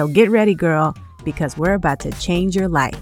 So get ready, girl, because we're about to change your life.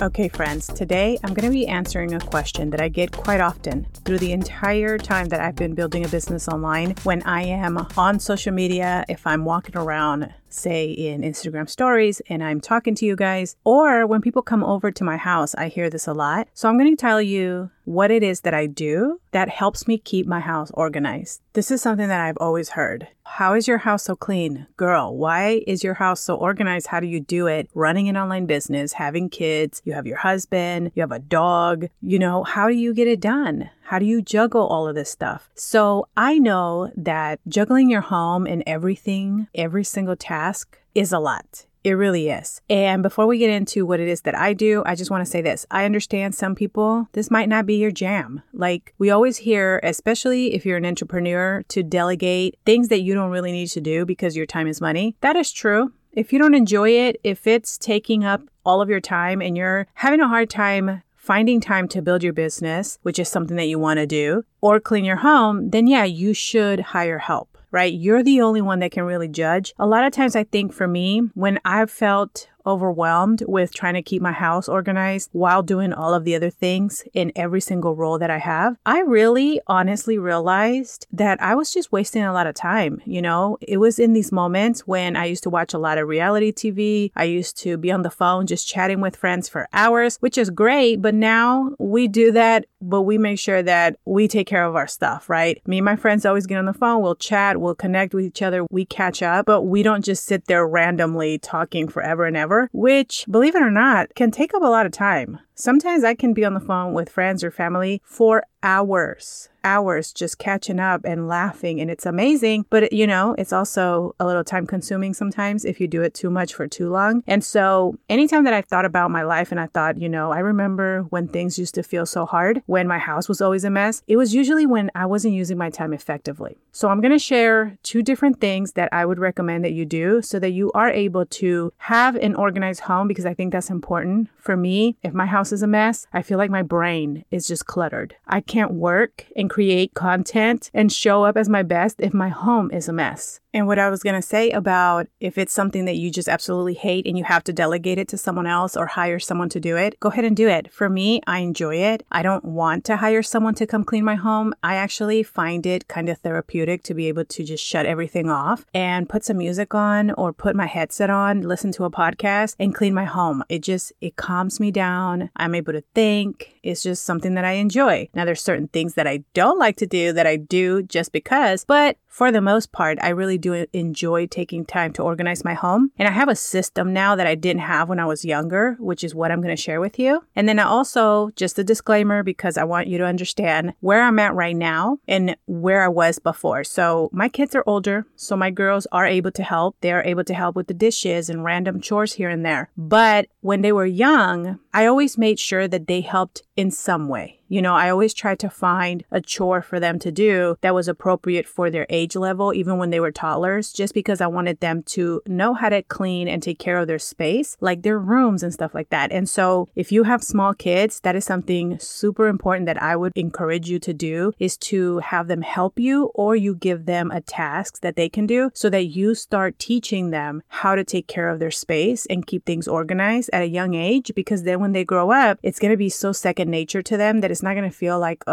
Okay, friends, today I'm going to be answering a question that I get quite often through the entire time that I've been building a business online. When I am on social media, if I'm walking around, say in Instagram stories, and I'm talking to you guys, or when people come over to my house, I hear this a lot. So I'm going to tell you what it is that I do that helps me keep my house organized. This is something that I've always heard. How is your house so clean? Girl, why is your house so organized? How do you do it? Running an online business, having kids, you have your husband, you have a dog. You know, how do you get it done? How do you juggle all of this stuff? So I know that juggling your home and everything, every single task is a lot. It really is. And before we get into what it is that I do, I just want to say this. I understand some people, this might not be your jam. Like we always hear, especially if you're an entrepreneur, to delegate things that you don't really need to do because your time is money. That is true. If you don't enjoy it, if it's taking up all of your time and you're having a hard time finding time to build your business, which is something that you want to do, or clean your home, then yeah, you should hire help right? You're the only one that can really judge. A lot of times, I think for me, when I've felt overwhelmed with trying to keep my house organized while doing all of the other things in every single role that I have, I really honestly realized that I was just wasting a lot of time. You know, it was in these moments when I used to watch a lot of reality TV. I used to be on the phone just chatting with friends for hours, which is great. But now we do that, but we make sure that we take care of our stuff, right? Me and my friends always get on the phone, we'll chat, we'll connect with each other, we catch up, but we don't just sit there randomly talking forever and ever which, believe it or not, can take up a lot of time. Sometimes I can be on the phone with friends or family for hours hours just catching up and laughing and it's amazing but you know it's also a little time consuming sometimes if you do it too much for too long. And so anytime that i've thought about my life and i thought you know i remember when things used to feel so hard when my house was always a mess it was usually when i wasn't using my time effectively. So i'm going to share two different things that i would recommend that you do so that you are able to have an organized home because i think that's important for me. If my house is a mess i feel like my brain is just cluttered i can't work and create content and show up as my best if my home is a mess. And what I was going to say about if it's something that you just absolutely hate and you have to delegate it to someone else or hire someone to do it, go ahead and do it. For me, I enjoy it. I don't want to hire someone to come clean my home. I actually find it kind of therapeutic to be able to just shut everything off and put some music on or put my headset on, listen to a podcast and clean my home. It just it calms me down. I'm able to think. It's just something that I enjoy. Now there's certain things that I don't like to do that I do just because, but for the most part, I really do enjoy taking time to organize my home. And I have a system now that I didn't have when I was younger, which is what I'm going to share with you. And then I also, just a disclaimer, because I want you to understand where I'm at right now and where I was before. So my kids are older, so my girls are able to help. They are able to help with the dishes and random chores here and there. But when they were young, I always made sure that they helped in some way. You know, I always tried to find a chore for them to do that was appropriate for their age level, even when they were toddlers, just because I wanted them to know how to clean and take care of their space, like their rooms and stuff like that. And so, if you have small kids, that is something super important that I would encourage you to do is to have them help you or you give them a task that they can do so that you start teaching them how to take care of their space and keep things organized at a young age because then when they grow up, it's going to be so second nature to them that it's not going to feel like,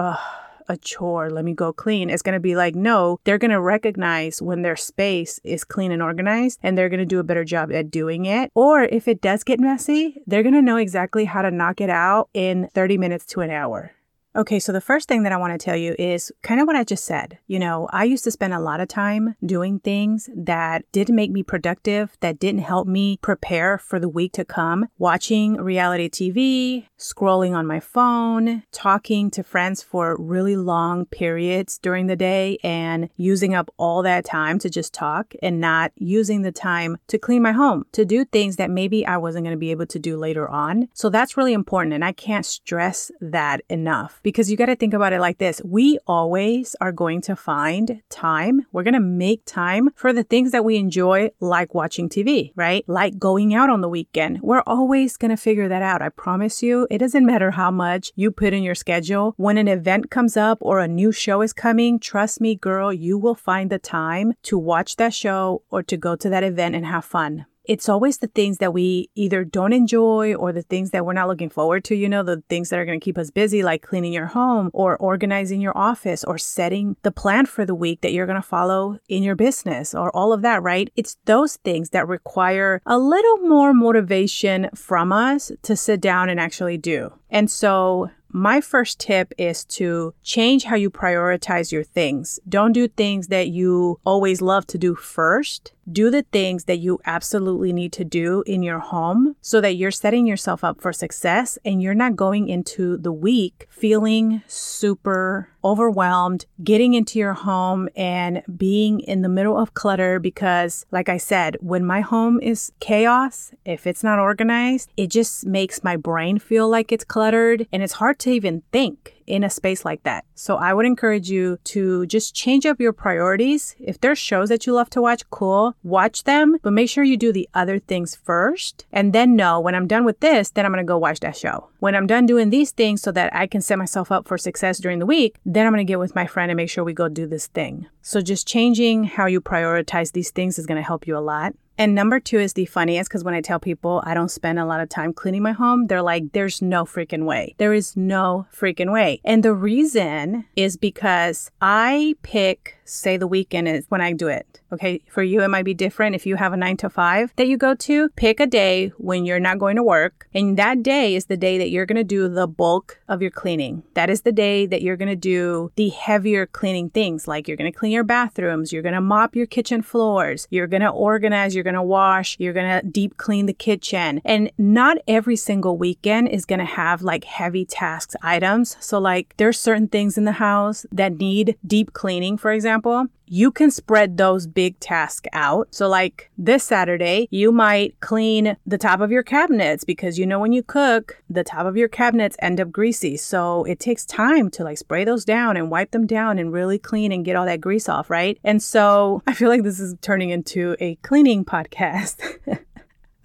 a chore. Let me go clean. It's going to be like, no, they're going to recognize when their space is clean and organized and they're going to do a better job at doing it. Or if it does get messy, they're going to know exactly how to knock it out in 30 minutes to an hour. Okay, so the first thing that I want to tell you is kind of what I just said. You know, I used to spend a lot of time doing things that didn't make me productive, that didn't help me prepare for the week to come, watching reality TV, scrolling on my phone, talking to friends for really long periods during the day, and using up all that time to just talk and not using the time to clean my home, to do things that maybe I wasn't going to be able to do later on. So that's really important. And I can't stress that enough because you got to think about it like this. We always are going to find time. We're going to make time for the things that we enjoy, like watching TV, right? Like going out on the weekend. We're always going to figure that out. I promise you, it doesn't matter how much you put in your schedule. When an event comes up or a new show is coming, trust me, girl, you will find the time to watch that show or to go to that event and have fun it's always the things that we either don't enjoy or the things that we're not looking forward to, you know, the things that are going to keep us busy, like cleaning your home or organizing your office or setting the plan for the week that you're going to follow in your business or all of that, right? It's those things that require a little more motivation from us to sit down and actually do. And so my first tip is to change how you prioritize your things. Don't do things that you always love to do first do the things that you absolutely need to do in your home so that you're setting yourself up for success and you're not going into the week feeling super overwhelmed, getting into your home and being in the middle of clutter because, like I said, when my home is chaos, if it's not organized, it just makes my brain feel like it's cluttered and it's hard to even think in a space like that. So I would encourage you to just change up your priorities. If there's shows that you love to watch, cool, watch them, but make sure you do the other things first. And then know when I'm done with this, then I'm going to go watch that show. When I'm done doing these things so that I can set myself up for success during the week, then I'm going to get with my friend and make sure we go do this thing. So just changing how you prioritize these things is going to help you a lot. And number two is the funniest because when I tell people I don't spend a lot of time cleaning my home, they're like, there's no freaking way. There is no freaking way. And the reason is because I pick say the weekend is when I do it. Okay. For you, it might be different. If you have a nine to five that you go to, pick a day when you're not going to work. And that day is the day that you're going to do the bulk of your cleaning. That is the day that you're going to do the heavier cleaning things. Like you're going to clean your bathrooms, you're going to mop your kitchen floors, you're going to organize, you're going to wash, you're going to deep clean the kitchen. And not every single weekend is going to have like heavy tasks items. So, like, there's certain things in the house that need deep cleaning, for example example, you can spread those big tasks out. So, like this Saturday, you might clean the top of your cabinets because you know when you cook, the top of your cabinets end up greasy. So, it takes time to like spray those down and wipe them down and really clean and get all that grease off, right? And so, I feel like this is turning into a cleaning podcast.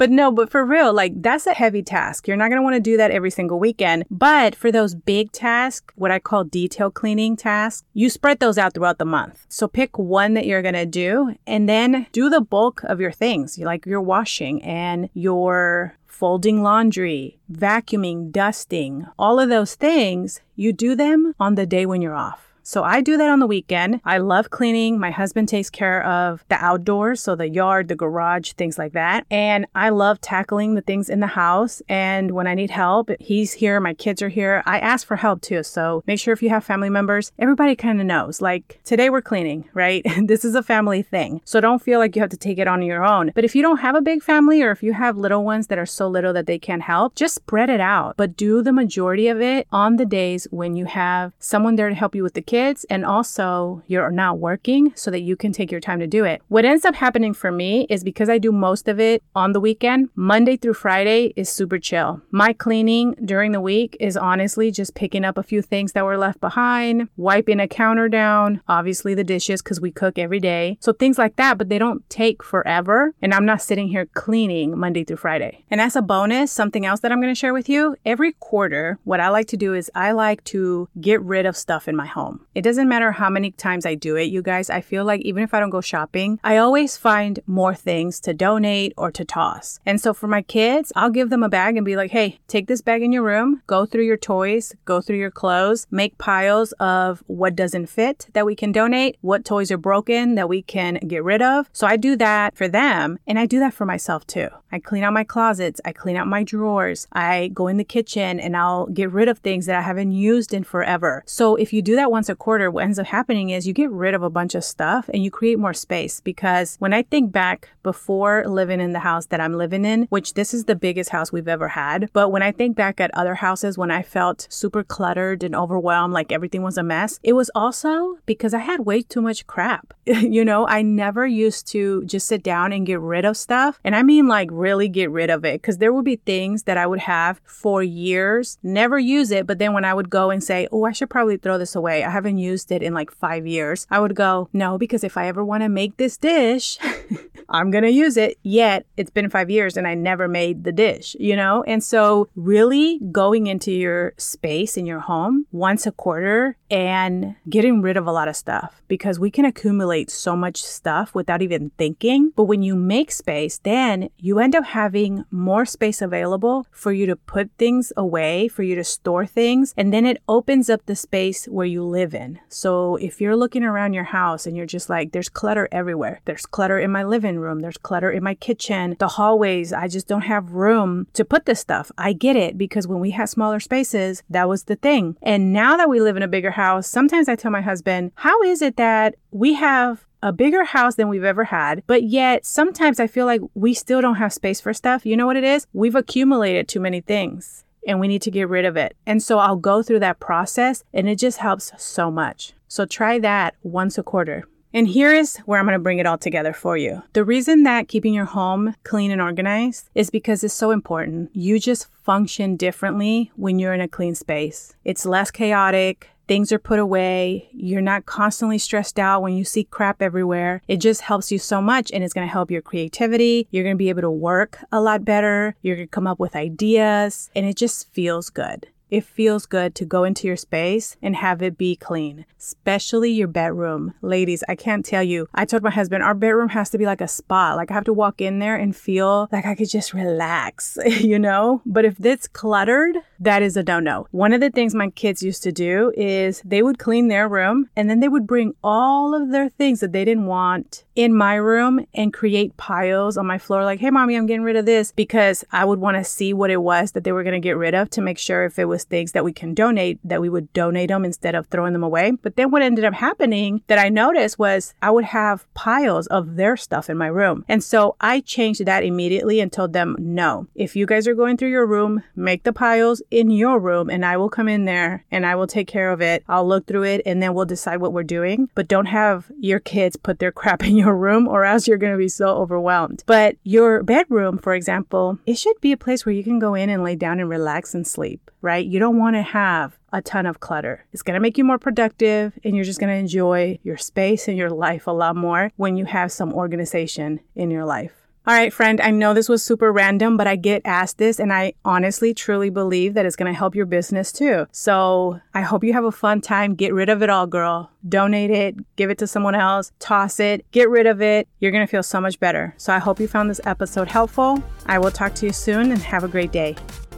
But no, but for real, like that's a heavy task. You're not going to want to do that every single weekend. But for those big tasks, what I call detail cleaning tasks, you spread those out throughout the month. So pick one that you're going to do and then do the bulk of your things, like your washing and your folding laundry, vacuuming, dusting, all of those things, you do them on the day when you're off. So I do that on the weekend. I love cleaning. My husband takes care of the outdoors, so the yard, the garage, things like that. And I love tackling the things in the house. And when I need help, he's here, my kids are here. I ask for help too. So make sure if you have family members, everybody kind of knows. Like today we're cleaning, right? this is a family thing. So don't feel like you have to take it on your own. But if you don't have a big family or if you have little ones that are so little that they can't help, just spread it out. But do the majority of it on the days when you have someone there to help you with the kids and also you're not working so that you can take your time to do it. What ends up happening for me is because I do most of it on the weekend, Monday through Friday is super chill. My cleaning during the week is honestly just picking up a few things that were left behind, wiping a counter down, obviously the dishes because we cook every day. So things like that, but they don't take forever. And I'm not sitting here cleaning Monday through Friday. And as a bonus, something else that I'm going to share with you every quarter, what I like to do is I like to get rid of stuff in my home. It doesn't matter how many times I do it, you guys. I feel like even if I don't go shopping, I always find more things to donate or to toss. And so for my kids, I'll give them a bag and be like, hey, take this bag in your room, go through your toys, go through your clothes, make piles of what doesn't fit that we can donate, what toys are broken that we can get rid of. So I do that for them and I do that for myself too. I clean out my closets, I clean out my drawers, I go in the kitchen and I'll get rid of things that I haven't used in forever. So if you do that once a quarter, what ends up happening is you get rid of a bunch of stuff and you create more space because when I think back before living in the house that I'm living in, which this is the biggest house we've ever had, but when I think back at other houses when I felt super cluttered and overwhelmed, like everything was a mess, it was also because I had way too much crap. you know, I never used to just sit down and get rid of stuff. And I mean, like, really get rid of it because there would be things that I would have for years, never use it. But then when I would go and say, Oh, I should probably throw this away, I haven't used it in like five years, I would go, No, because if I ever want to make this dish, I'm going to use it. Yet it's been five years and I never made the dish, you know? And so, really going into your space in your home once a quarter and getting rid of a lot of stuff because we can accumulate so much stuff without even thinking. But when you make space, then you end up having more space available for you to put things away, for you to store things, and then it opens up the space where you live in. So if you're looking around your house and you're just like, there's clutter everywhere, there's clutter in my living room, there's clutter in my kitchen, the hallways, I just don't have room to put this stuff. I get it because when we had smaller spaces, that was the thing. And now that we live in a bigger house, sometimes I tell my husband, how is it that we have a bigger house than we've ever had, but yet sometimes I feel like we still don't have space for stuff. You know what it is? We've accumulated too many things and we need to get rid of it. And so I'll go through that process and it just helps so much. So try that once a quarter. And here is where I'm going to bring it all together for you. The reason that keeping your home clean and organized is because it's so important. You just function differently when you're in a clean space. It's less chaotic. Things are put away. You're not constantly stressed out when you see crap everywhere. It just helps you so much and it's going to help your creativity. You're going to be able to work a lot better. You're going to come up with ideas and it just feels good it feels good to go into your space and have it be clean, especially your bedroom. Ladies, I can't tell you. I told my husband our bedroom has to be like a spa. Like I have to walk in there and feel like I could just relax, you know? But if it's cluttered, that is a no no. One of the things my kids used to do is they would clean their room and then they would bring all of their things that they didn't want in my room and create piles on my floor like, hey, mommy, I'm getting rid of this because I would want to see what it was that they were going to get rid of to make sure if it was things that we can donate, that we would donate them instead of throwing them away. But then what ended up happening that I noticed was I would have piles of their stuff in my room. And so I changed that immediately and told them, no, if you guys are going through your room, make the piles in your room and I will come in there and I will take care of it. I'll look through it and then we'll decide what we're doing. But don't have your kids put their crap in your room or else you're going to be so overwhelmed. But your bedroom, for example, it should be a place where you can go in and lay down and relax and sleep, right? You don't want to have a ton of clutter. It's going to make you more productive and you're just going to enjoy your space and your life a lot more when you have some organization in your life. All right, friend, I know this was super random, but I get asked this and I honestly truly believe that it's going to help your business too. So I hope you have a fun time. Get rid of it all, girl. Donate it, give it to someone else, toss it, get rid of it. You're going to feel so much better. So I hope you found this episode helpful. I will talk to you soon and have a great day.